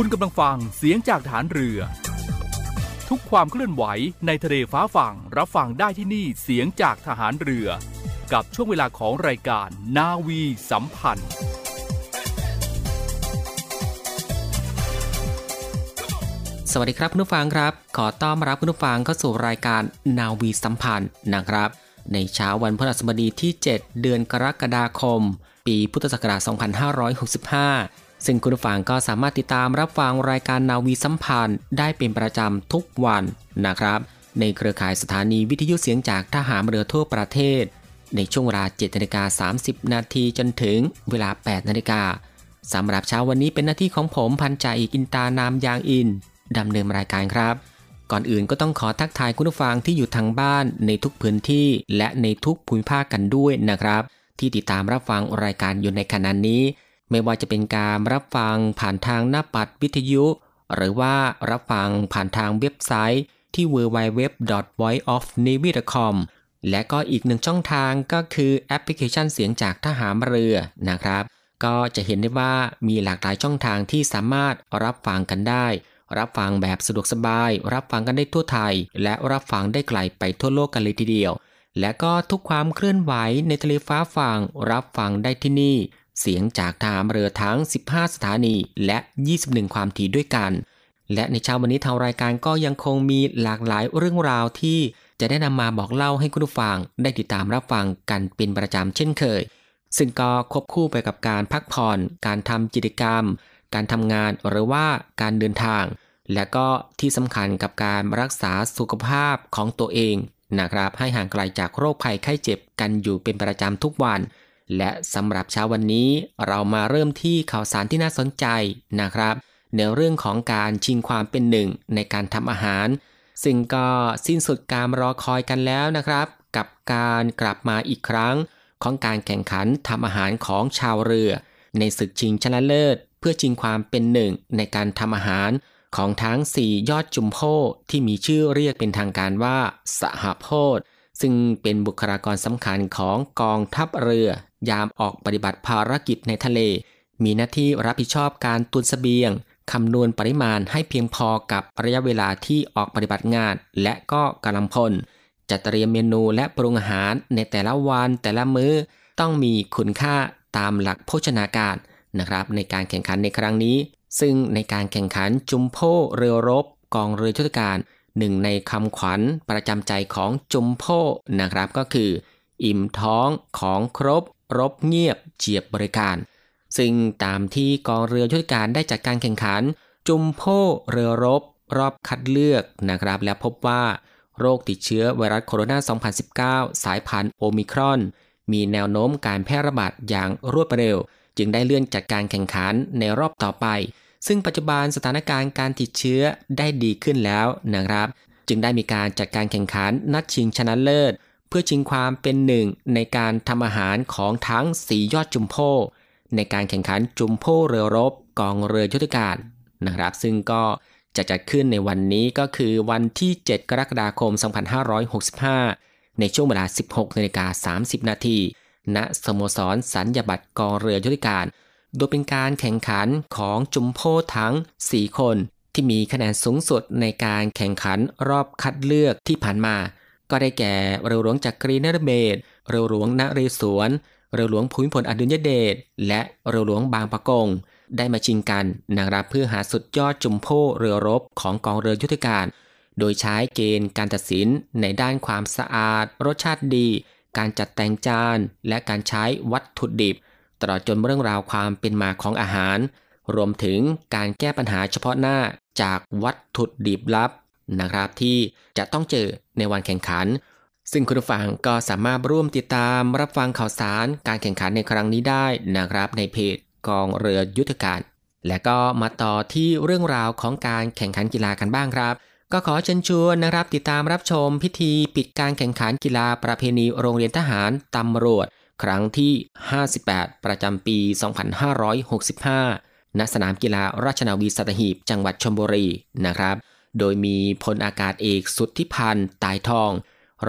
คุณกำลังฟังเสียงจากฐานเรือ ทุกความเคลื่อนไหวในทะเลฟ้าฝั่งรับฟังได้ที่นี่เสียงจากทหารเรือ กับช่วงเวลาของรายการนาวีสัมพันธ์ สวัสดีครับคุณผู้ฟังครับ ขอต้อนรับคุณผู้ฟังเข้าสู่รายการนาวีสัมพันธ์นะครับ ในเช้าวันพฤหัสบดีที่ 7 เดือนกรกฎาคม ปีพุทธศักราช2565 ซึ่งคุณฟังก็สามารถติดตามรับฟังรายการนาวีสัมพันธ์ได้เป็นประจำทุกวันนะครับ ในเครือข่ายสถานีวิทยุเสียงจากทหารเรือทั่วประเทศ ในช่วงเวลา7นาฬิกา30 นาทีจนถึงเวลา 8 นาฬิกาสำหรับเช้าวันนี้เป็นหน้าที่ของผมพันจ่าเอกอินตานามยางอินดำเนินรายการครับ ก่อนอื่นก็ต้องขอทักทายคุณผู้ฟังที่อยู่ทางบ้านในทุกพื้นที่และในทุกภูมิภาคกันด้วยนะครับ ที่ติดตามรับฟังรายการอยู่ในขณะนี้ ไม่ว่าจะเป็นการรับฟังผ่านทางหน้าปัดวิทยุ หรือว่ารับฟังผ่านทางเว็บไซต์ที่ www.voiceofnavy.com และก็อีกหนึ่งช่องทางก็คือแอปพลิเคชันเสียงจากทหารเรือนะครับ ก็จะเห็นได้ว่ามีหลากหลายช่องทางที่สามารถรับฟังกันได้ รับฟังแบบสะดวกสบาย รับฟังกันได้ทั่วไทย และรับฟังได้ไกลไปทั่วโลกกันเลยทีเดียว และก็ทุกความเคลื่อนไหวในทะเลฟ้าฝั่งรับฟังได้ที่นี่ เสียงจากทหารเรือทั้ง 15 สถานีและ 21 ความถี่ด้วยกัน และในเช้าวันนี้ทางรายการก็ยังคงมีหลากหลายเรื่องราวที่จะได้นำมาบอกเล่าให้คุณผู้ฟังได้ติดตามรับฟังกันเป็นประจำเช่นเคย ซึ่งก็ควบคู่ไปกับการพักผ่อน การทำกิจกรรม การทำงานหรือว่าการเดินทาง และก็ที่สำคัญกับการรักษาสุขภาพของตัวเองนะครับให้ห่างไกลจากโรคภัยไข้เจ็บกันอยู่เป็นประจำทุกวัน และสำหรับเช้าวันนี้เรามาเริ่มที่ข่าวสารที่น่าสนใจนะครับในเรื่องของการชิงความเป็นหนึ่งในการทำอาหาร ซึ่งก็สิ้นสุดการรอคอยกันแล้วนะครับ กับการกลับมาอีกครั้ง ของการแข่งขันทำอาหารของชาวเรือ ในศึกชิงชนะเลิศ เพื่อชิงความเป็นหนึ่งในการทำอาหารของทั้ง 4 ยอดจุมโพที่มีชื่อเรียกเป็นทางการว่าสหโพธ ซึ่งเป็นบุคลากรสำคัญของกองทัพเรือ ยามออกปฏิบัติภารกิจในทะเล มีหน้าที่รับผิดชอบการตุนเสบียงคำนวณปริมาณให้เพียงพอกับระยะเวลาที่ออกปฏิบัติงาน และก็กำลังพลจัดเตรียมเมนูและปรุงอาหารในแต่ละวันแต่ละมื้อ ต้องมีคุณค่าตามหลักโภชนาการนะครับ ในการแข่งขันในครั้งนี้ ซึ่งในการแข่งขันจุมโพเรือรบ กองเรือยุทการ หนึ่งในคำขวัญประจำใจของจุมโพนะครับก็คือ อิ่มท้องของครบ รบเงียบเจียบบริการ ซึ่งตามที่กองเรือยุทธการได้จัดการแข่งขัน จุมโพเรือรบ รอบคัดเลือกนะครับ และพบว่าโรคติดเชื้อไวรัสโคโรนา 2019 สายพันธุ์โอมิครอน มีแนวโน้มการแพร่ระบาดอย่างรวดเร็ว จึงได้เลื่อนจัดการแข่งขันในรอบต่อไป ซึ่งปัจจุบันสถานการณ์การติดเชื้อได้ดีขึ้นแล้วนะครับ จึงได้มีการจัดการแข่งขันนัดชิงชนะเลิศ เพื่อชิงความเป็นหนึ่งในการทำอาหารของทั้งสียอดจุมโพในการแข่งขันจุมโพเรือรบกองเรือยุทธการนะครับ ซึ่งก็จะจัดขึ้นในวันนี้ก็คือวันที่ 7 กรกฎาคม 2565 ในช่วงเวลา 16นาฬิกา30 นาทีณสโมสรสัญญาบัตรกองเรือยุทธการ โดยเป็นการแข่งขันของจุมโพทั้ง 4 คนที่มีคะแนนสูงสุดในการแข่งขันรอบคัดเลือกที่ผ่านมา ก็ได้แก่เรือหลวงจักรีนรเบศเรือหลวงนเรศวร เรือหลวงภูมิพลอดุลยเดช และเรือหลวงบางปะกง ได้มาชิงกันนะครับเพื่อหาสุดยอดจุมโพเรือรบของกองเรือยุทธการ โดยใช้เกณฑ์การตัดสินในด้านความสะอาด รสชาติดี การจัดแต่งจาน และการใช้วัตถุดิบ ตลอดจนเรื่องราวความเป็นมาของอาหาร รวมถึงการแก้ปัญหาเฉพาะหน้าจากวัตถุดิบลับนะครับที่จะต้องเจอในวันแข่งขัน ซึ่งคุณผู้ฟังก็สามารถร่วมติดตามรับฟังข่าวสารการแข่งขันในครั้งนี้ได้นะครับในเพจกองเรือยุทธการ และก็มาต่อที่เรื่องราวของการแข่งขันกีฬากันบ้างครับ ก็ขอเชิญชวนนะครับติดตามรับชมพิธีปิดการแข่งขันกีฬาประเพณีโรงเรียนทหารตำรวจ ครั้งที่ 58 ประจำปี 2565 ณ สนามกีฬาราชนาวีสัตหีบ จังหวัดชลบุรีนะครับ โดยมีพลอากาศเอกสุทธิพันธ์ตายทอง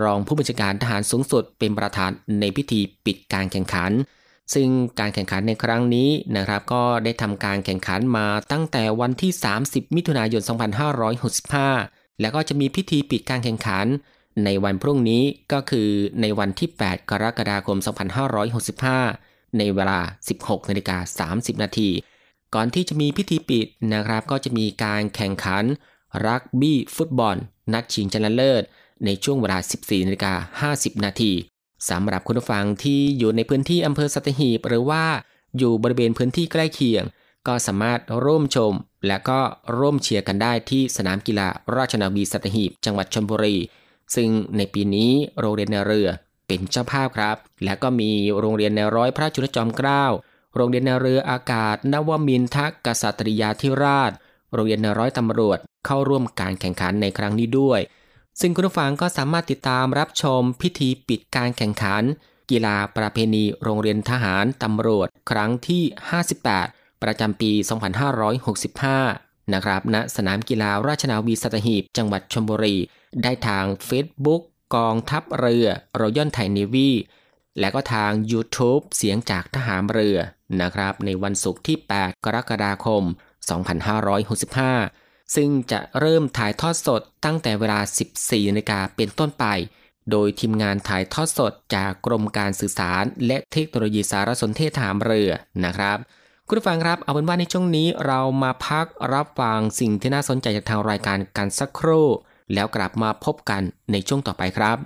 รองผู้บัญชาการทหารสูงสุดเป็นประธานในพิธีปิดการแข่งขัน ซึ่งการแข่งขันในครั้งนี้นะครับก็ได้ทำการแข่งขันมาตั้งแต่วันที่ 30 มิถุนายน 2565 แล้วก็จะมีพิธีปิดการแข่งขัน ในวันพรุ่งนี้ก็คือในวันที่ 8 กรกฎาคม 2565 ในเวลา 16นาฬิกา30 นาทีก่อนที่จะมีพิธีปิดนะครับก็จะมีการแข่งขันรักบี้ฟุตบอล นัดชิงชนะเลิศ ในช่วงเวลา 14นาฬิกา50 นาทีสำหรับคุณผู้ฟังที่อยู่ในพื้นที่อำเภอสัตหีบ หรือว่าอยู่บริเวณพื้นที่ใกล้เคียง ก็สามารถร่วมชม และก็ร่วมเชียร์กันได้ที่สนามกีฬาราชนาวีสัตหีบ จังหวัดชลบุรี ซึ่งในปีนี้โรงเรียนในเรือเป็นเจ้าภาพครับ และก็มีโรงเรียนในร้อยพระจุลจอมเกล้า โรงเรียนในเรืออากาศ นวมินทกษัตริยาธิราช โรงเรียนในร้อยตำรวจเข้าร่วมการแข่งขันในครั้งนี้ด้วย ซึ่งคุณผู้ฟังก็สามารถติดตามรับชมพิธีปิดการแข่งขัน กีฬาประเพณีโรงเรียนทหารตำรวจ ครั้งที่ 58 ประจำปี 2565 นะครับณสนามกีฬาราชนาวีสัตหีบ จังหวัดชลบุรี ได้ทาง Facebook กองทัพเรือรอยัลไทยเนวีและก็ทาง YouTube เสียงจากทหารเรือนะครับ ในวันศุกร์ที่ 8 กรกฎาคม 2565 ซึ่งจะเริ่มถ่ายทอดสดตั้งแต่เวลา 14นาฬิกาเป็นต้นไป โดยทีมงานถ่ายทอดสดจากกรมการสื่อสาร และเทคโนโลยีสารสนเทศทหารเรือนะครับ คุณผู้ฟังครับเอาเป็นว่าในช่วงนี้เรามาพักรับฟังสิ่งที่น่าสนใจจากทางรายการกันสักครู่ แล้วกลับมาพบกันในช่วงต่อไปครับ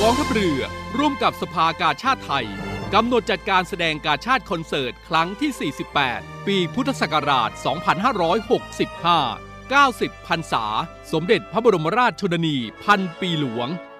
กองทัพเรือร่วมกับสภากาชาติไทยกำหนดจัดการแสดงกาชาติคอนเสิร์ตครั้งที่ 48 ปีพุทธศักราช 2565 90พรรษา สมเด็จพระบรมราชชนนี พันปีหลวง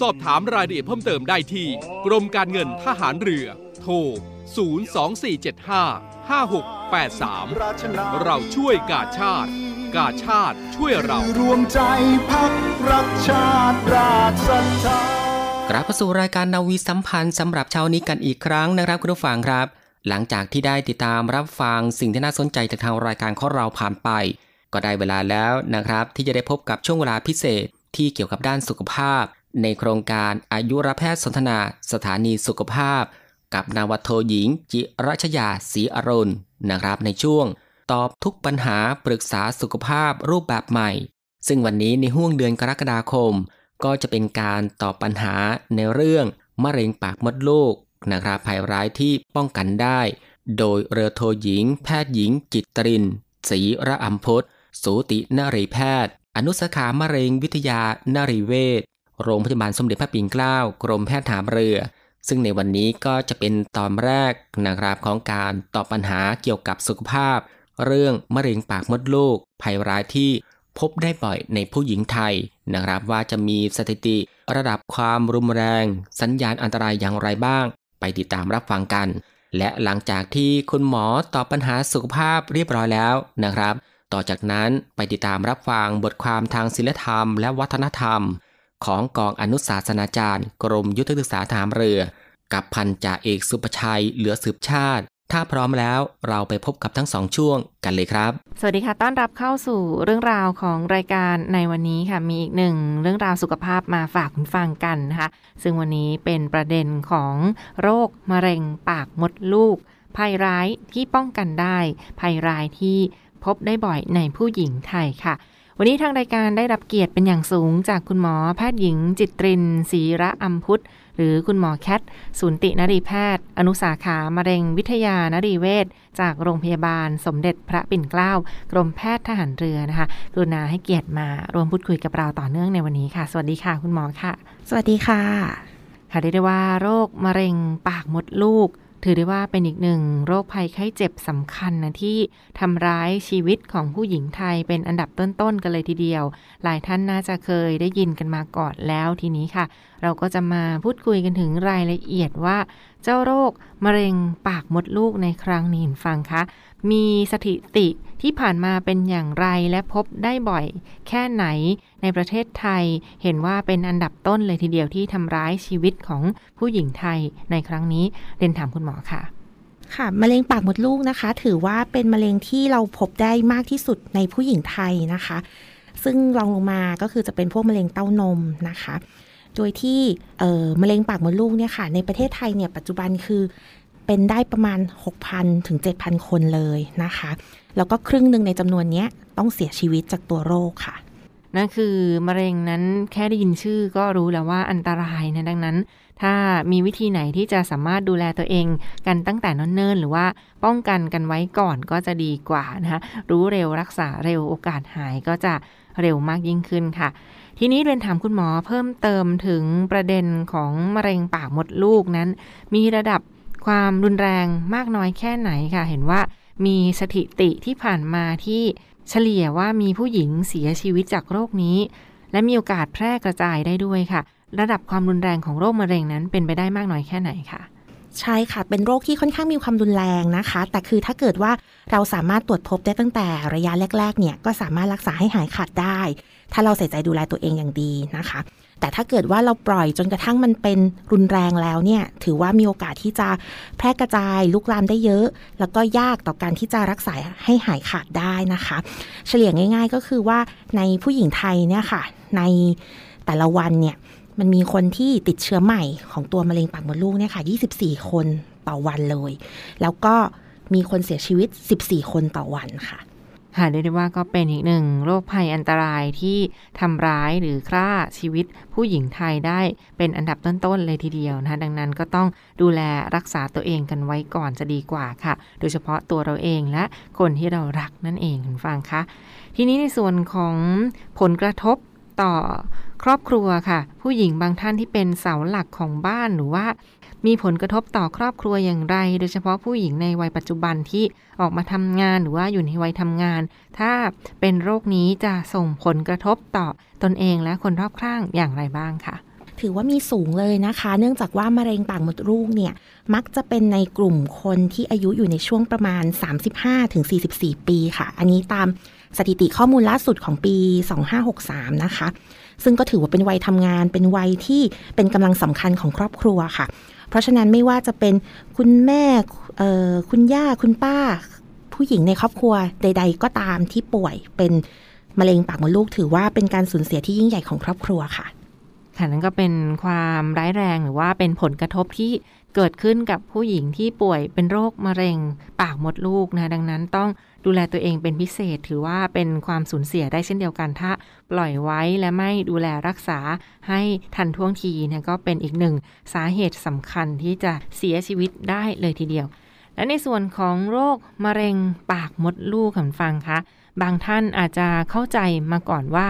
สอบถามรายละเอียดเพิ่มเติมได้ที่ กรมการเงินทหารเรือ โทร 02475 5683 เราช่วยกาชาติ กาชาติช่วยเรารวมใจพักรักชาติราชศรัทธากลับเข้าสู่รายการนาวีสัมพันธ์สำหรับเช้านี้กันอีกครั้งนะครับคุณผู้ฟังครับ หลังจากที่ได้ติดตามรับฟังสิ่งที่น่าสนใจจากทางรายการของเราผ่านไป ก็ได้เวลาแล้วนะครับ ที่จะได้พบกับช่วงเวลาพิเศษที่เกี่ยวกับด้านสุขภาพ ในโครงการอายุรแพทย์สนทนาสถานีสุขภาพ กับนาวโทหญิง จิรัชยาศรีอรุณนะครับในช่วง ตอบทุกปัญหาปรึกษาสุขภาพรูปแบบใหม่ ซึ่งวันนี้ในห่วงเดือนกรกฎาคม ก็จะเป็นการตอบปัญหาในเรื่องมะเร็งปากมดลูกนะครับภัยร้ายที่ป้องกันได้ โดยเรือโทหญิง แพทย์หญิง จิตรินศรีระอัมพศสูตินรีแพทย์ อนุสาขามะเร็งวิทยานารีเวช โรงพยาบาลสมเด็จพระปิ่นเกล้ากรมแพทย์ฐานเรือ ซึ่งในวันนี้ก็จะเป็นตอนแรกนะครับของการตอบปัญหาเกี่ยวกับสุขภาพ เรื่องมะเร็งปากมดลูก ภัยร้ายที่พบได้บ่อยในผู้หญิงไทยนะครับว่าจะมีสถิติระดับความรุนแรง สัญญาณอันตรายอย่างไรบ้าง ไปติดตามรับฟังกัน และหลังจากที่คุณหมอตอบปัญหาสุขภาพเรียบร้อยแล้วนะครับ ต่อจากนั้นไปติดตามรับฟังบทความทางศิลธรรมและวัฒนธรรม ของกองอนุศาสนาจารย์ กรมยุทธศึกษาทหารเรือ กับพันจ่าเอกสุประชัยเหลือสืบชาติ ถ้าพร้อมแล้วเราไปพบกับทั้งสองช่วงกันเลยครับ สวัสดีค่ะ ต้อนรับเข้าสู่เรื่องราวของรายการในวันนี้ค่ะ มีอีกหนึ่งเรื่องราวสุขภาพมาฝากคุณฟังกันนะคะ ซึ่งวันนี้เป็นประเด็นของโรคมะเร็งปากมดลูก ภัยร้ายที่ป้องกันได้ ภัยร้ายที่พบได้บ่อยในผู้หญิงไทยค่ะ วันนี้ทางรายการได้รับเกียรติเป็นอย่างสูงจากคุณหมอแพทย์หญิงจิตรินศรีระอัมพุทธ หรือคุณหมอแคทศูนตินรีแพทย์ อนุสาขามะเร็งวิทยานรีเวชจากโรงพยาบาลสมเด็จพระปิ่นเกล้ากรมแพทย์ทหารเรือนะคะกรุณาให้เกียรติมารวมพูดคุยกับเราต่อเนื่องในวันนี้ค่ะ สวัสดีค่ะ คุณหมอค่ะ สวัสดีค่ะ ค่ะเรียกได้ว่าโรคมะเร็งปากมดลูก ถือได้ว่าเป็นอีกหนึ่งโรคภัยไข้เจ็บสำคัญนะที่ทำร้ายชีวิตของผู้หญิงไทยเป็นอันดับต้นๆกันเลยทีเดียว หลายท่านน่าจะเคยได้ยินกันมาก่อนแล้วทีนี้ค่ะ เราก็จะมาพูดคุยกันถึงรายละเอียดว่า เจ้าโรคมะเร็งปากมดลูกในครั้งนี้ฟังคะ มีสถิติ ที่ผ่านมาเป็นอย่างไรและพบได้บ่อยแค่ไหนในประเทศไทย เห็นว่าเป็นอันดับต้นเลยทีเดียวที่ทำร้ายชีวิตของผู้หญิงไทยในครั้งนี้เรียนถามคุณหมอค่ะค่ะมะเร็งปากมดลูกนะคะ ถือว่าเป็นมะเร็งที่เราพบได้มากที่สุดในผู้หญิงไทยนะคะ ซึ่งรองลงมาก็คือจะเป็นพวกมะเร็งเต้านมนะคะ โดยที่มะเร็งปากมดลูกเนี่ยค่ะ ในประเทศไทยเนี่ยปัจจุบันคือ เป็นได้ประมาณ 6,000 ถึง 7,000 คนเลยนะคะ แล้วก็ครึ่งหนึ่งในจำนวนนี้ต้องเสียชีวิตจากตัวโรคค่ะ นั่นคือมะเร็งนั้นแค่ได้ยินชื่อก็รู้แล้วว่าอันตรายนะดังนั้น ถ้ามีวิธีไหนที่จะสามารถดูแลตัวเองกันตั้งแต่นเนิ่นๆหรือว่าป้องกันกันไว้ก่อนก็จะดีกว่านะคะรู้เร็วรักษาเร็วโอกาสหายก็จะเร็วมากยิ่งขึ้นค่ะทีนี้เรียนถามคุณหมอเพิ่มเติมถึงประเด็นของมะเร็งปากมดลูกนั้น มีระดับ ความรุนแรงมากน้อยแค่ไหนค่ะ เห็นว่ามีสถิติที่ผ่านมาที่เฉลี่ยว่ามีผู้หญิงเสียชีวิตจากโรคนี้ และมีโอกาสแพร่กระจายได้ด้วยค่ะ ระดับความรุนแรงของโรคมะเร็งนั้นเป็นไปได้มากน้อยแค่ไหนค่ะใช่ค่ะ เป็นโรคที่ค่อนข้างมีความรุนแรงนะคะ แต่คือถ้าเกิดว่าเราสามารถตรวจพบได้ตั้งแต่ระยะแรก ๆ เนี่ย ก็สามารถรักษาให้หายขาดได้ ถ้าเราใส่ใจดูแลตัวเองอย่างดีนะคะ แต่ถ้าเกิดว่าเราปล่อยจนกระทั่งมันเป็นรุนแรงแล้วเนี่ย ถือว่ามีโอกาสที่จะแพร่กระจายลุกลามได้เยอะ แล้วก็ยากต่อการที่จะรักษาให้หายขาดได้นะคะ เฉลี่ยง่าย ๆ ก็คือว่าในผู้หญิงไทยเนี่ยค่ะ ในแต่ละวันเนี่ยมันมีคนที่ติดเชื้อใหม่ของตัวมะเร็งปากมดลูกเนี่ยค่ะ 24 คนต่อวันเลย แล้วก็มีคนเสียชีวิต 14 คนต่อวันค่ะ ค่ะเรียกได้ว่าก็เป็นอีกหนึ่งโรคภัยอันตรายที่ทำร้ายหรือฆ่าชีวิตผู้หญิงไทยได้เป็นอันดับต้นๆเลยทีเดียวนะคะดังนั้นก็ต้องดูแลรักษาตัวเองกันไว้ก่อนจะดีกว่าค่ะ โดยเฉพาะตัวเราเองและคนที่เรารักนั่นเองคุณฟังคะทีนี้ในส่วนของผลกระทบต่อครอบครัวค่ะ ผู้หญิงบางท่านที่เป็นเสาหลักของบ้านหรือว่า มีผลกระทบต่อครอบครัวอย่างไร โดยเฉพาะผู้หญิงในวัยปัจจุบันที่ออกมาทำงานหรือว่าอยู่ในวัยทำงาน ถ้าเป็นโรคนี้จะส่งผลกระทบต่อตนเองและคนรอบข้างอย่างไรบ้างคะถือว่ามีสูงเลยนะคะ เนื่องจากว่ามะเร็งปากมดลูกเนี่ย มักจะเป็นในกลุ่มคนที่อายุอยู่ในช่วงประมาณ 35-44 ปีค่ะ อันนี้ตามสถิติข้อมูลล่าสุดของปี 2563 นะคะ ซึ่งก็ถือว่าเป็นวัยทำงาน เป็นวัยที่เป็นกำลังสำคัญของครอบครัวค่ะ เพราะฉะนั้นไม่ว่าจะเป็นคุณแม่คุณย่าคุณป้า ผู้หญิงในครอบครัวใด ๆ ก็ตามที่ป่วยเป็นมะเร็งปากมดลูกถือว่าเป็นการสูญเสียที่ยิ่งใหญ่ของครอบครัวค่ะค่ะนั่นก็เป็นความร้ายแรงหรือว่าเป็นผลกระทบที่เกิดขึ้นกับผู้หญิงที่ป่วยเป็นโรคมะเร็งปากมดลูกนะดังนั้นต้อง ดูแลตัวเองเป็นพิเศษถือว่าเป็นความสูญเสียได้เช่นเดียวกันถ้า ปล่อยไว้และไม่ดูแลรักษาให้ทันท่วงทีนะก็เป็นอีกหนึ่งสาเหตุสำคัญที่จะเสียชีวิตได้เลยทีเดียว และในส่วนของโรคมะเร็งปากมดลูกคุณฟังคะ บางท่านอาจจะเข้าใจมาก่อนว่า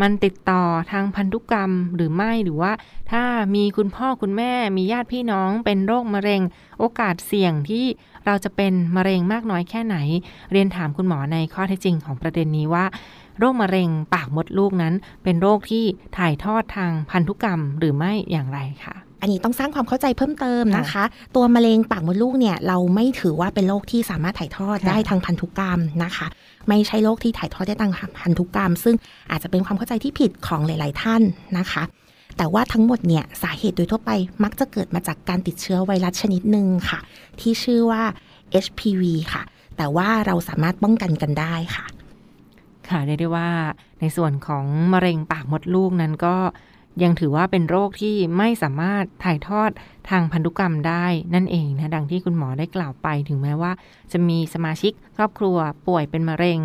มันติดต่อทางพันธุกรรมหรือไม่หรือว่า ถ้ามีคุณพ่อคุณแม่มีญาติพี่น้องเป็นโรคมะเร็ง โอกาสเสี่ยงที่เราจะเป็นมะเร็งมากน้อยแค่ไหน เรียนถามคุณหมอในข้อเท็จจริงของประเด็นนี้ว่า โรคมะเร็งปากมดลูกนั้น เป็นโรคที่ถ่ายทอดทางพันธุกรรมหรือไม่อย่างไรคะอันนี้ต้องสร้างความเข้าใจเพิ่มเติมนะคะ ตัวมะเร็งปากมดลูกเนี่ยเราไม่ถือว่าเป็นโรคที่สามารถถ่ายทอดได้ทางพันธุกรรมนะคะ ไม่ใช่โรคที่ถ่ายทอดได้ทางพันธุกรรม ซึ่งอาจจะเป็นความเข้าใจที่ผิดของหลาย ๆ ท่านนะคะ แต่ว่าทั้งหมดเนี่ยสาเหตุโดยทั่วไปมักจะเกิดมาจากการติดเชื้อไวรัสชนิดหนึ่งค่ะ ที่ชื่อว่า HPV ค่ะ แต่ว่าเราสามารถป้องกันกันได้ค่ะ ค่ะเรียกได้ว่าในส่วนของมะเร็งปากมดลูกนั้นก็ ยังถือว่าเป็นโรคที่ไม่สามารถถ่ายทอดทางพันธุกรรมได้นั่นเองนะดังที่คุณหมอได้กล่าวไป ถึงแม้ว่า จะมีสมาชิกครอบครัวป่วยเป็นมะเร็ง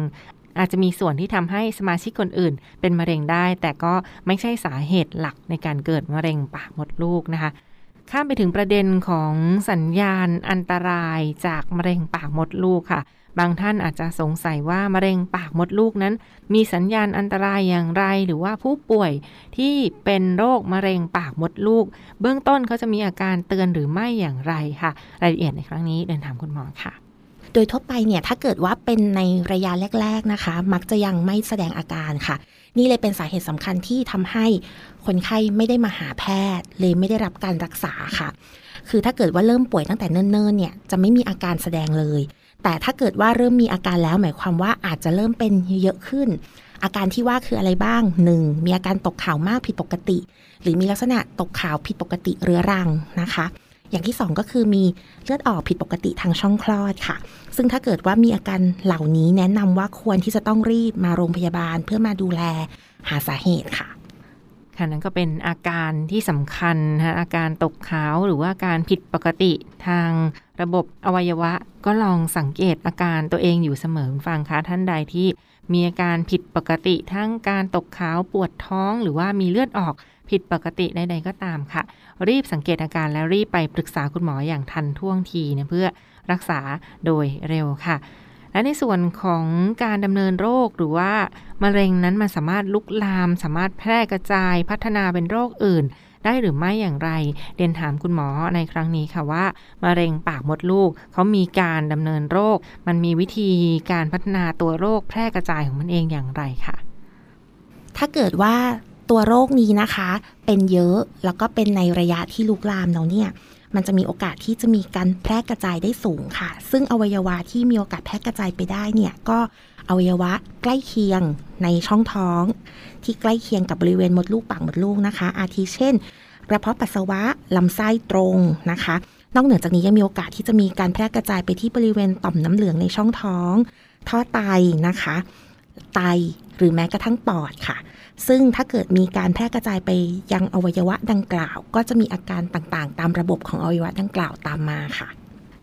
อาจจะมีส่วนที่ทำให้สมาชิกคนอื่น เป็นมะเร็งได้ แต่ก็ไม่ใช่สาเหตุหลักในการเกิดมะเร็งปากมดลูกนะคะข้ามไปถึงประเด็นของสัญญาณอันตรายจากมะเร็งปากมดลูกค่ะ บางท่านอาจจะสงสัยว่ามะเร็งปากมดลูกนั้น มีสัญญาณอันตรายอย่างไร หรือว่าผู้ป่วยที่เป็นโรคมะเร็งปากมดลูก เบื้องต้นเขาจะมีอาการเตือนหรือไม่อย่างไรค่ะ รายละเอียดในครั้งนี้เดินถามคุณหมอค่ะโดยทั่วไปเนี่ยถ้าเกิดว่าเป็นในระยะแรก ๆนะคะ มักจะยังไม่แสดงอาการค่ะ นี่เลยเป็นสาเหตุสำคัญที่ทำให้คนไข้ไม่ได้มาหาแพทย์ เลยไม่ได้รับการรักษาค่ะ คือถ้าเกิดว่าเริ่มป่วยตั้งแต่เนิ่นๆเนี่ยจะไม่มีอาการแสดงเลย แต่ถ้าเกิดว่าเริ่มมีอาการแล้วหมายความว่าอาจจะเริ่มเป็นเยอะขึ้น อาการที่ว่าคืออะไรบ้าง 1. มีอาการตกขาวมากผิดปกติ หรือมีลักษณะตกขาวผิดปกติเรื้อรังนะคะ อย่างที่ 2 ก็คือมีเลือดออกผิดปกติทางช่องคลอดค่ะ ซึ่งถ้าเกิดว่ามีอาการเหล่านี้แนะนำว่าควรที่จะต้องรีบมาโรงพยาบาลเพื่อมาดูแลหาสาเหตุค่ะ ค่ะนั้นก็เป็นอาการที่สำคัญนะอาการตกขาวหรือว่าการผิดปกติทางระบบอวัยวะ ก็ลองสังเกตอาการตัวเองอยู่เสมอฟังคะท่านใดที่มีอาการผิดปกติทั้งการตกขาวปวดท้องหรือว่ามีเลือดออกผิดปกติใดๆก็ตามค่ะ รีบสังเกตอาการและรีบไปปรึกษาคุณหมออย่างทันท่วงทีนะเพื่อรักษาโดยเร็วค่ะ และในส่วนของการดำเนินโรคหรือว่ามะเร็งนั้นมันสามารถลุกลาม สามารถแพร่กระจายพัฒนาเป็นโรคอื่น ได้หรือไม่อย่างไร เรียนถามคุณหมอในครั้งนี้ค่ะว่ามะเร็งปากมดลูกเขามีการดำเนินโรค มันมีวิธีการพัฒนาตัวโรคแพร่กระจายของมันเองอย่างไรค่ะ ถ้าเกิดว่าตัวโรคนี้นะคะ เป็นเยอะแล้วก็เป็นในระยะที่ลุกลามแล้วเนี่ย มันจะมีโอกาสที่จะมีการแพร่กระจายได้สูงค่ะ ซึ่งอวัยวะที่มีโอกาสแพร่กระจายไปได้เนี่ยก็อวัยวะใกล้เคียงในช่องท้อง ที่ใกล้เคียงกับบริเวณมดลูกปากมดลูกนะคะ อาทิเช่นกระเพาะปัสสาวะลำไส้ตรงนะคะ นอกเหนือจากนี้ยังมีโอกาสที่จะมีการแพร่กระจายไปที่บริเวณต่อมน้ำเหลืองในช่องท้อง ท่อไตนะคะ ไตหรือแม้กระทั่งปอดค่ะ ซึ่งถ้าเกิดมีการแพร่กระจายไปยังอวัยวะดังกล่าว ก็จะมีอาการต่างๆ ตามระบบของอวัยวะดังกล่าวตามมาค่ะ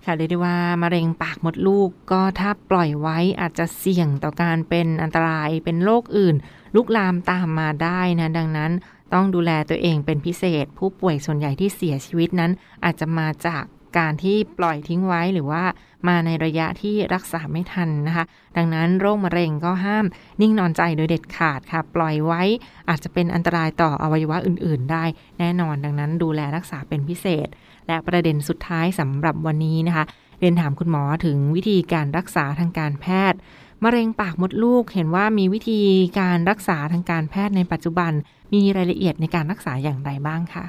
ค่ะเรียกได้ว่ามะเร็งปากมดลูกก็ถ้าปล่อยไว้อาจจะเสี่ยงต่อการเป็นอันตรายเป็นโรคอื่น ลุกลามตามมาได้นะ ดังนั้นต้องดูแลตัวเองเป็นพิเศษ ผู้ป่วยส่วนใหญ่ที่เสียชีวิตนั้น อาจจะมาจาก การที่ปล่อยทิ้งไว้หรือว่ามาในระยะที่รักษาไม่ทันนะคะ ดังนั้นโรคมะเร็งก็ห้ามนิ่งนอนใจโดยเด็ดขาดค่ะ ปล่อยไว้อาจจะเป็นอันตรายต่ออวัยวะอื่น ๆ ได้แน่นอนดังนั้นดูแลรักษาเป็นพิเศษ และประเด็นสุดท้ายสำหรับวันนี้นะคะ เรียนถามคุณหมอถึงวิธีการรักษาทางการแพทย์มะเร็งปากมดลูกเห็นว่ามีวิธีการรักษาทางการแพทย์ในปัจจุบัน มีรายละเอียดในการรักษาอย่างไรบ้างคะ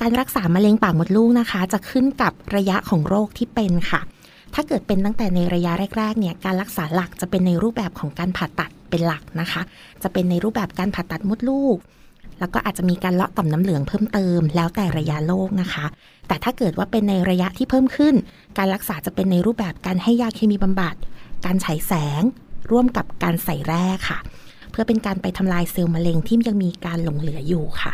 การรักษามะเร็งปากมดลูกนะคะ จะขึ้นกับระยะของโรคที่เป็นค่ะ ถ้าเกิดเป็นตั้งแต่ในระยะแรกๆเนี่ยการรักษาหลักจะเป็นในรูปแบบของการผ่าตัดเป็นหลักนะคะ จะเป็นในรูปแบบการผ่าตัดมดลูก แล้วก็อาจจะมีการเลาะต่อมน้ำเหลืองเพิ่มเติม แล้วแต่ระยะโรคนะคะ แต่ถ้าเกิดว่าเป็นในระยะที่เพิ่มขึ้น การรักษาจะเป็นในรูปแบบการให้ยาเคมีบำบัด การฉายแสง ร่วมกับการใส่แร่ค่ะ เพื่อเป็นการไปทำลายเซลล์มะเร็งที่ยังมีการหลงเหลืออยู่ค่ะ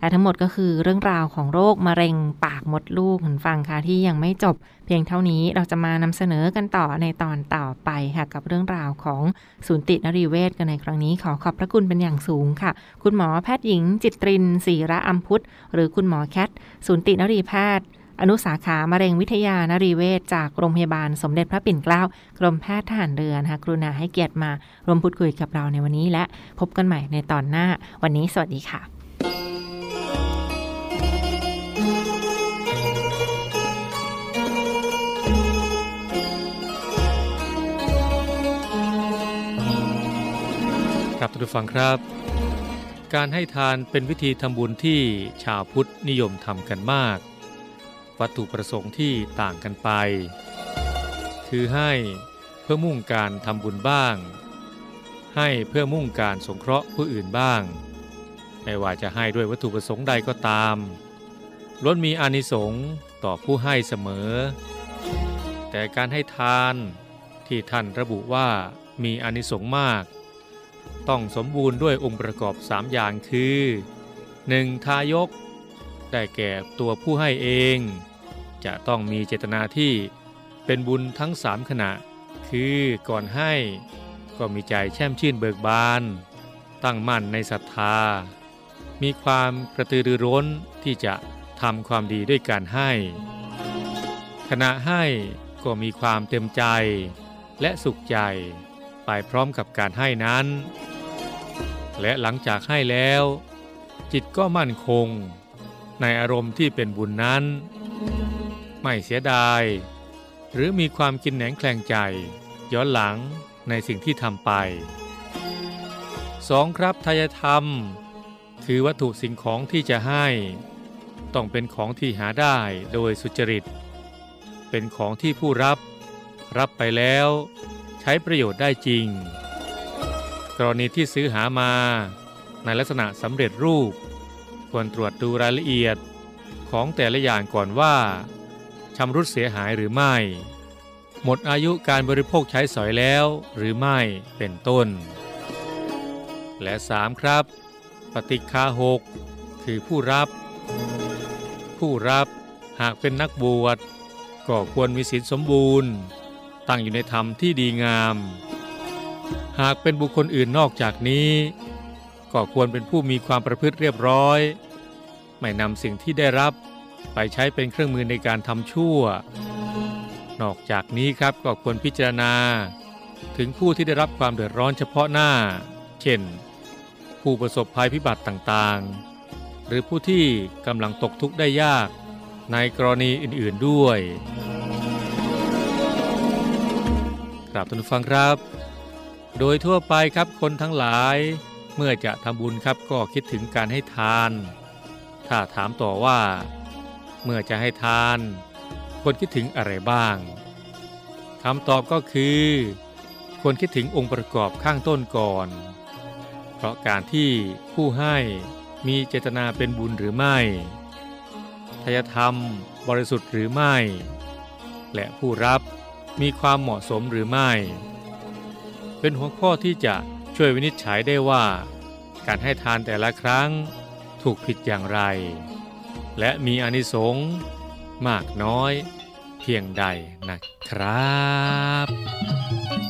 และทั้งหมดก็คือเรื่องราวของโรคมะเร็งปากมดลูกคุณฟังค่ะที่ยังไม่จบ เพียงเท่านี้เราจะมานำเสนอกันต่อในตอนต่อไปค่ะกับเรื่องราวของศูนย์ตินรีเวชกันในครั้งนี้ขอขอบพระคุณเป็นอย่างสูงค่ะ คุณหมอแพทย์หญิงจิตรินศรีระอัมพุทธหรือคุณหมอแคทศูนย์ตินรีแพทย์อนุสาขามะเร็งวิทยานรีเวชจากโรงพยาบาลสมเด็จพระปิ่นเกล้ากรมแพทย์ทหารเรือนะคะกรุณาให้เกียรติมารวมพูดคุยกับเราในวันนี้และพบกันใหม่ในตอนหน้า วันนี้สวัสดีค่ะ ครับท่านผู้ฟังครับ การให้ทานเป็นวิธีทำบุญที่ชาวพุทธนิยมทำกันมาก วัตถุประสงค์ที่ต่างกันไป คือให้เพื่อมุ่งการทำบุญบ้าง ให้เพื่อมุ่งการสงเคราะห์ผู้อื่นบ้าง ไม่ว่าจะให้ด้วยวัตถุประสงค์ใดก็ตามล้วนมีอานิสงส์ต่อผู้ให้เสมอ แต่การให้ทานที่ท่านระบุว่ามีอานิสงส์มาก ต้องสมบูรณ์ด้วยองค์ประกอบสามอย่างคือ 1. ทายก ได้แก่ตัวผู้ให้เอง จะต้องมีเจตนาที่เป็นบุญทั้งสามขณะ คือก่อนให้ก็มีใจแช่มชื่นเบิกบาน ตั้งมั่นในศรัทธา มีความกระตือรือร้นที่จะทำความดีด้วยการให้ ขณะให้ก็มีความเต็มใจและสุขใจ ไปพร้อมกับการให้นั้น และหลังจากให้แล้ว จิตก็มั่นคง ในอารมณ์ที่เป็นบุญนั้น ไม่เสียดาย หรือมีความกินแหนงแคลงใจ ย้อนหลังในสิ่งที่ทำไป 2. ครับทายธรรม คือวัตถุสิ่งของที่จะให้ ต้องเป็นของที่หาได้โดยสุจริต เป็นของที่ผู้รับ รับไปแล้ว ใช้ประโยชน์ได้จริง กรณีที่ซื้อหามา ในลักษณะสำเร็จรูป ควรตรวจดูรายละเอียดของแต่ละอย่างก่อนว่าชำรุดเสียหายหรือไม่ หมดอายุการบริโภคใช้สอยแล้วหรือไม่เป็นต้น และ 3 ครับ ปฏิคาหกคือผู้รับ ผู้รับหากเป็นนักบวชก็ควรมีศีลสมบูรณ์ ตั้งอยู่ในธรรมที่ดีงาม หากเป็นบุคคลอื่นนอกจากนี้ ก็ควรเป็นผู้มีความประพฤติเรียบร้อย ไม่นำสิ่งที่ได้รับไปใช้เป็นเครื่องมือในการทำชั่ว นอกจากนี้ครับก็ควรพิจารณา ถึงผู้ที่ได้รับความเดือดร้อนเฉพาะหน้า เช่น ผู้ประสบภัยพิบัติต่างๆ หรือผู้ที่กำลังตกทุกข์ได้ยากในกรณีอื่นๆด้วยกราบท่านผู้ฟังครับ โดยทั่วไปครับคนทั้งหลาย เมื่อจะทำบุญครับก็คิดถึงการให้ทาน ถ้าถามต่อว่า เมื่อจะให้ทานควรคิดถึงอะไรบ้างคำตอบก็คือควรคิดถึงองค์ประกอบข้างต้นก่อน เพราะการที่ผู้ให้มีเจตนาเป็นบุญหรือไม่ ทายธรรมบริสุทธิ์หรือไม่ และผู้รับมีความเหมาะสมหรือไม่ เป็นหัวข้อที่จะช่วยวินิจฉัยได้ว่า การให้ทานแต่ละครั้งถูกผิดอย่างไร และมีอนิสงส์มากน้อยเพียงใดนะครับ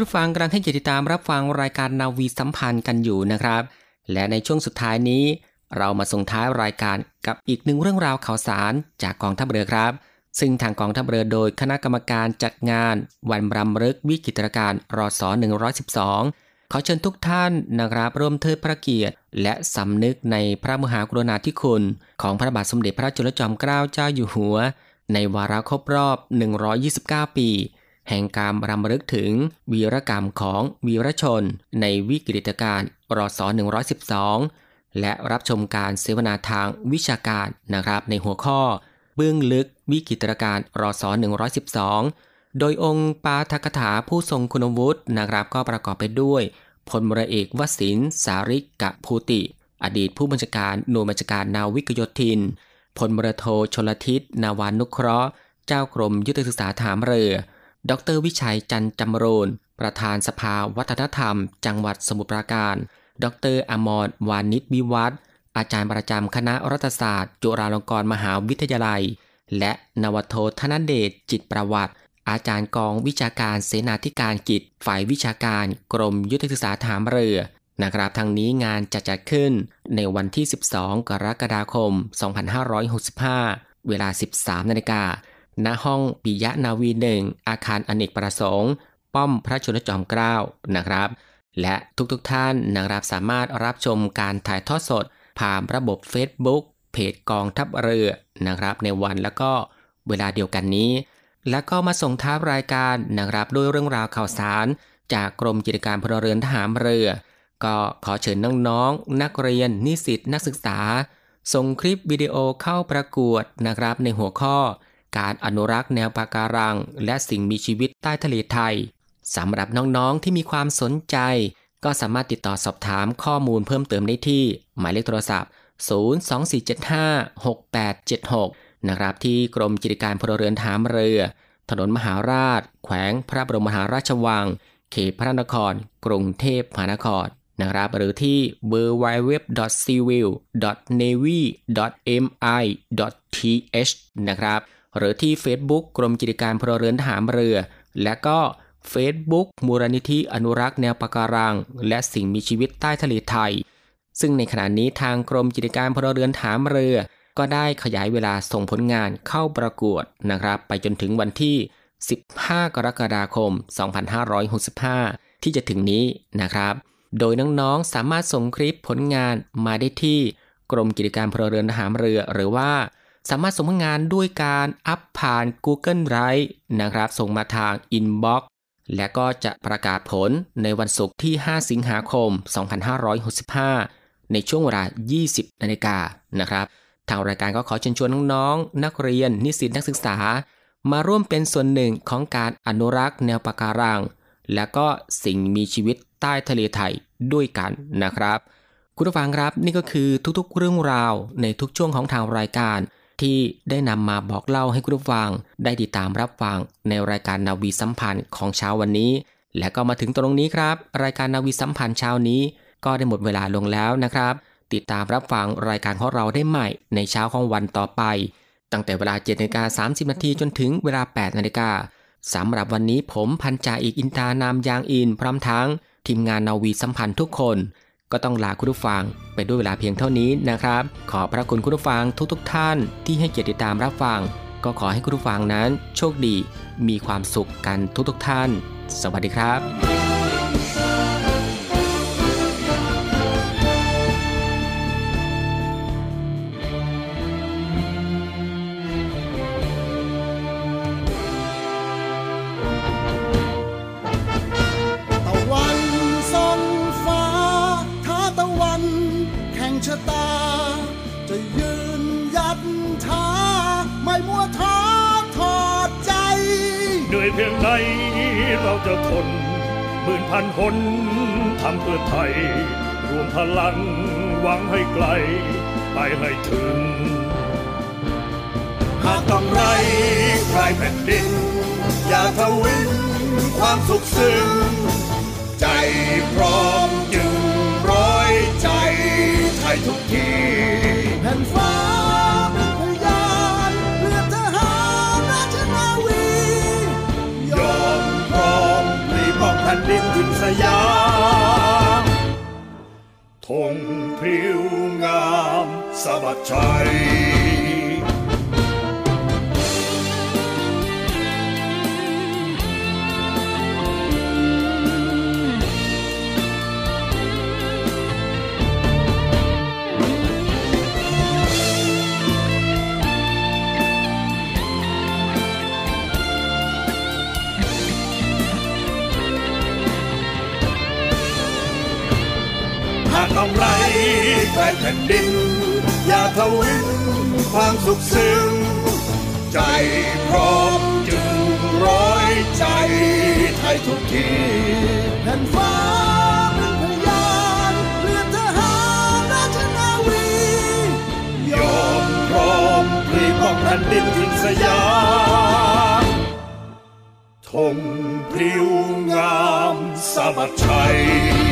คุณฟังกำลังให้เกียรติตามรับฟังรายการนาวีสัมพันธ์กันอยู่นะครับ และในช่วงสุดท้ายนี้ เรามาส่งท้ายรายการกับอีกหนึ่งเรื่องราวข่าวสารจากกองทัพเรือครับ ซึ่งทางกองทัพเรือโดยคณะกรรมการจัดงาน วันรำลึกวิกฤตการณ์รศ112 ขอเชิญทุกท่านนะครับร่วมเทิดพระเกียรติ และสำนึกในพระมหากรุณาธิคุณ ของพระบาทสมเด็จพระจุลจอมเกล้าเจ้าอยู่หัว ในวาระครบรอบ 129 ปี แห่งการรำลึกถึงวีรกรรมของวีรชน ในวิกฤตการณ์รศ112 และรับชมการเสวนาทางวิชาการนะครับในหัวข้อ เบื้องลึกวิกฤตการณ์รศ112 โดยองค์ปาทกถาผู้ทรงคุณวุฒินะครับก็ประกอบไปด้วยพลเรือเอกวสินสาริกะภูติ อดีตผู้บัญชาการหน่วยบัญชาการนาวิกโยธินพลเรือโทชลทิศนาวานุเคราะห์ เจ้ากรมยุทธศึกษาฐานเรือ ดรวิชัยจันจำรน ประธานสภาวัฒนธรรม จังหวัดสมุทรปราการ ดรอมรวานิชวิวัฒน์อาจารย์ประจำคณะรัฐศาสตร์ จุฬาลงกรณ์มหาวิทยาลัย และนวโทธนเดชจิตประวัติ อาจารย์กองวิชาการเสนาธิการกิจ ฝ่ายวิชาการกรมยุทธศึกษาฐานเรือนะครับทางนี้งานจะจัดขึ้นในวันที่ 12 กรกฎาคม 2565 เวลา 13 นาฬิกา ณห้องปิยะนาวีหนึ่งอาคารอเนกประสงค์ ป้อมพระชนจอมเกล้านะครับ และทุกๆทท่านนะครับสามารถรับชมการถ่ายทอดสด ผ่านระบบ Facebook เพจกองทัพเรือนะครับ ในวันแล้วก็เวลาเดียวกันนี้ แล้วก็มาส่งท้ายรายการนะครับด้วยเรื่องราวข่าวสาร จากกรมกิจการพลเรือนทหารเรือ ก็ขอเชิญน้องๆนักเรียน นิสิตนักศึกษา ส่งคลิปวิดีโอเข้าประกวดนะครับในหัวข้อ การอนุรักษ์แนวปะการัง และสิ่งมีชีวิตใต้ทะเลไทยสำหรับน้องๆที่มีความสนใจ ก็สามารถติดต่อสอบถามข้อมูลเพิ่มเติมได้ที่ หมายเลขโทรศัพท์ 024756876 นะครับ ที่กรมกิจการพลเรือนทหารเรือ ถนนมหาราช แขวงพระบรมมหาราชวัง เขตพระนคร กรุงเทพมหานคร นะครับหรือที่ www.civil.navy.mi.th นะครับหรือที่ Facebook กรมกิจการพลเรือนทหารเรือ และก็ Facebook มูลนิธิอนุรักษ์แนวปะการัง และสิ่งมีชีวิตใต้ทะเลไทย ซึ่งในขณะนี้ทางกรมกิจการพลเรือนฐานเรือ ก็ได้ขยายเวลาส่งผลงานเข้าประกวดนะครับ ไปจนถึงวันที่ 15 กรกฎาคม 2565 ที่จะถึงนี้นะครับ โดยน้องๆ สามารถส่งคลิปผลงานมาได้ที่กรมกิจการพลเรือนทหารเรือ หรือว่าสามารถส่งผลงานด้วยการอัพผ่าน Google Drive นะครับ ส่งมาทาง Inbox และก็จะประกาศผลในวันศุกร์ที่ 5 สิงหาคม 2565 ในช่วงเวลา 20 นาฬิกานะครับ ทางรายการก็ขอเชิญชวนน้องๆ นักเรียน นิสิตนักศึกษา มาร่วมเป็นส่วนหนึ่งของการอนุรักษ์แนวปะการัง และก็สิ่งมีชีวิต ใต้ทะเลไทยด้วยกันนะครับ คุณผู้ฟังครับนี่ก็คือทุกๆ เรื่องราวในทุกช่วงของทางรายการ ที่ได้นำมาบอกเล่าให้คุณผู้ฟัง ได้ติดตามรับฟังในรายการนาวีสัมพันธ์ของเช้าวันนี้ และก็มาถึงตรงนี้ครับ รายการนาวีสัมพันธ์เช้านี้ ก็ได้หมดเวลาลงแล้วนะครับ ติดตามรับฟังรายการของเราได้ใหม่ในเช้าของวันต่อไป ตั้งแต่เวลา7นาฬิกา30นาทีจนถึงเวลา8นาฬิกาสำหรับวันนี้ผมพันจ่าอีกอินตานามยางอินพร้อมทั้ง ทีมงานนาวีสัมพันธ์ทุกคน ก็ต้องลาคุณผู้ฟังไปด้วยเวลาเพียงเท่านี้นะครับ ขอพระคุณคุณผู้ฟังทุกๆทท่าน ที่ให้เกียรติตามรับฟัง ก็ขอให้คุณผู้ฟังนั้น โชคดี มีความสุขกันทุกๆทท่าน สวัสดีครับ ชะตา จะยืนยัดท้า ไม่มัวท้อทอดใจ เหนื่อยเพียงใดเราจะทนหมื่นพันคนทำเพื่อไทย รวมพลังหวังให้ไกล ไปให้ถึง หากกำไรใครแผ่นดิน อย่าทวินความสุขซึ้งใจพร้อมอยใจ ไทยทุกทีแผ่นฟ้าเป็นพยานเพื่อทหารราชนาวี ยอมพร้อมปลีป้อกแผ่นดินทินสยามธงพริ้วงามสะบัดชัย ผ่นดิน อย่าทวินความสุขซึ้งใจพร้อมจึงร้อยใจไทยทุกทีแผ่นฟ้าเป็นพยานเลือดทหารราชนาวียอมพร้อมปลีป้องแผ่นดินทินสยามธงพริ้วงามสะบัดชัย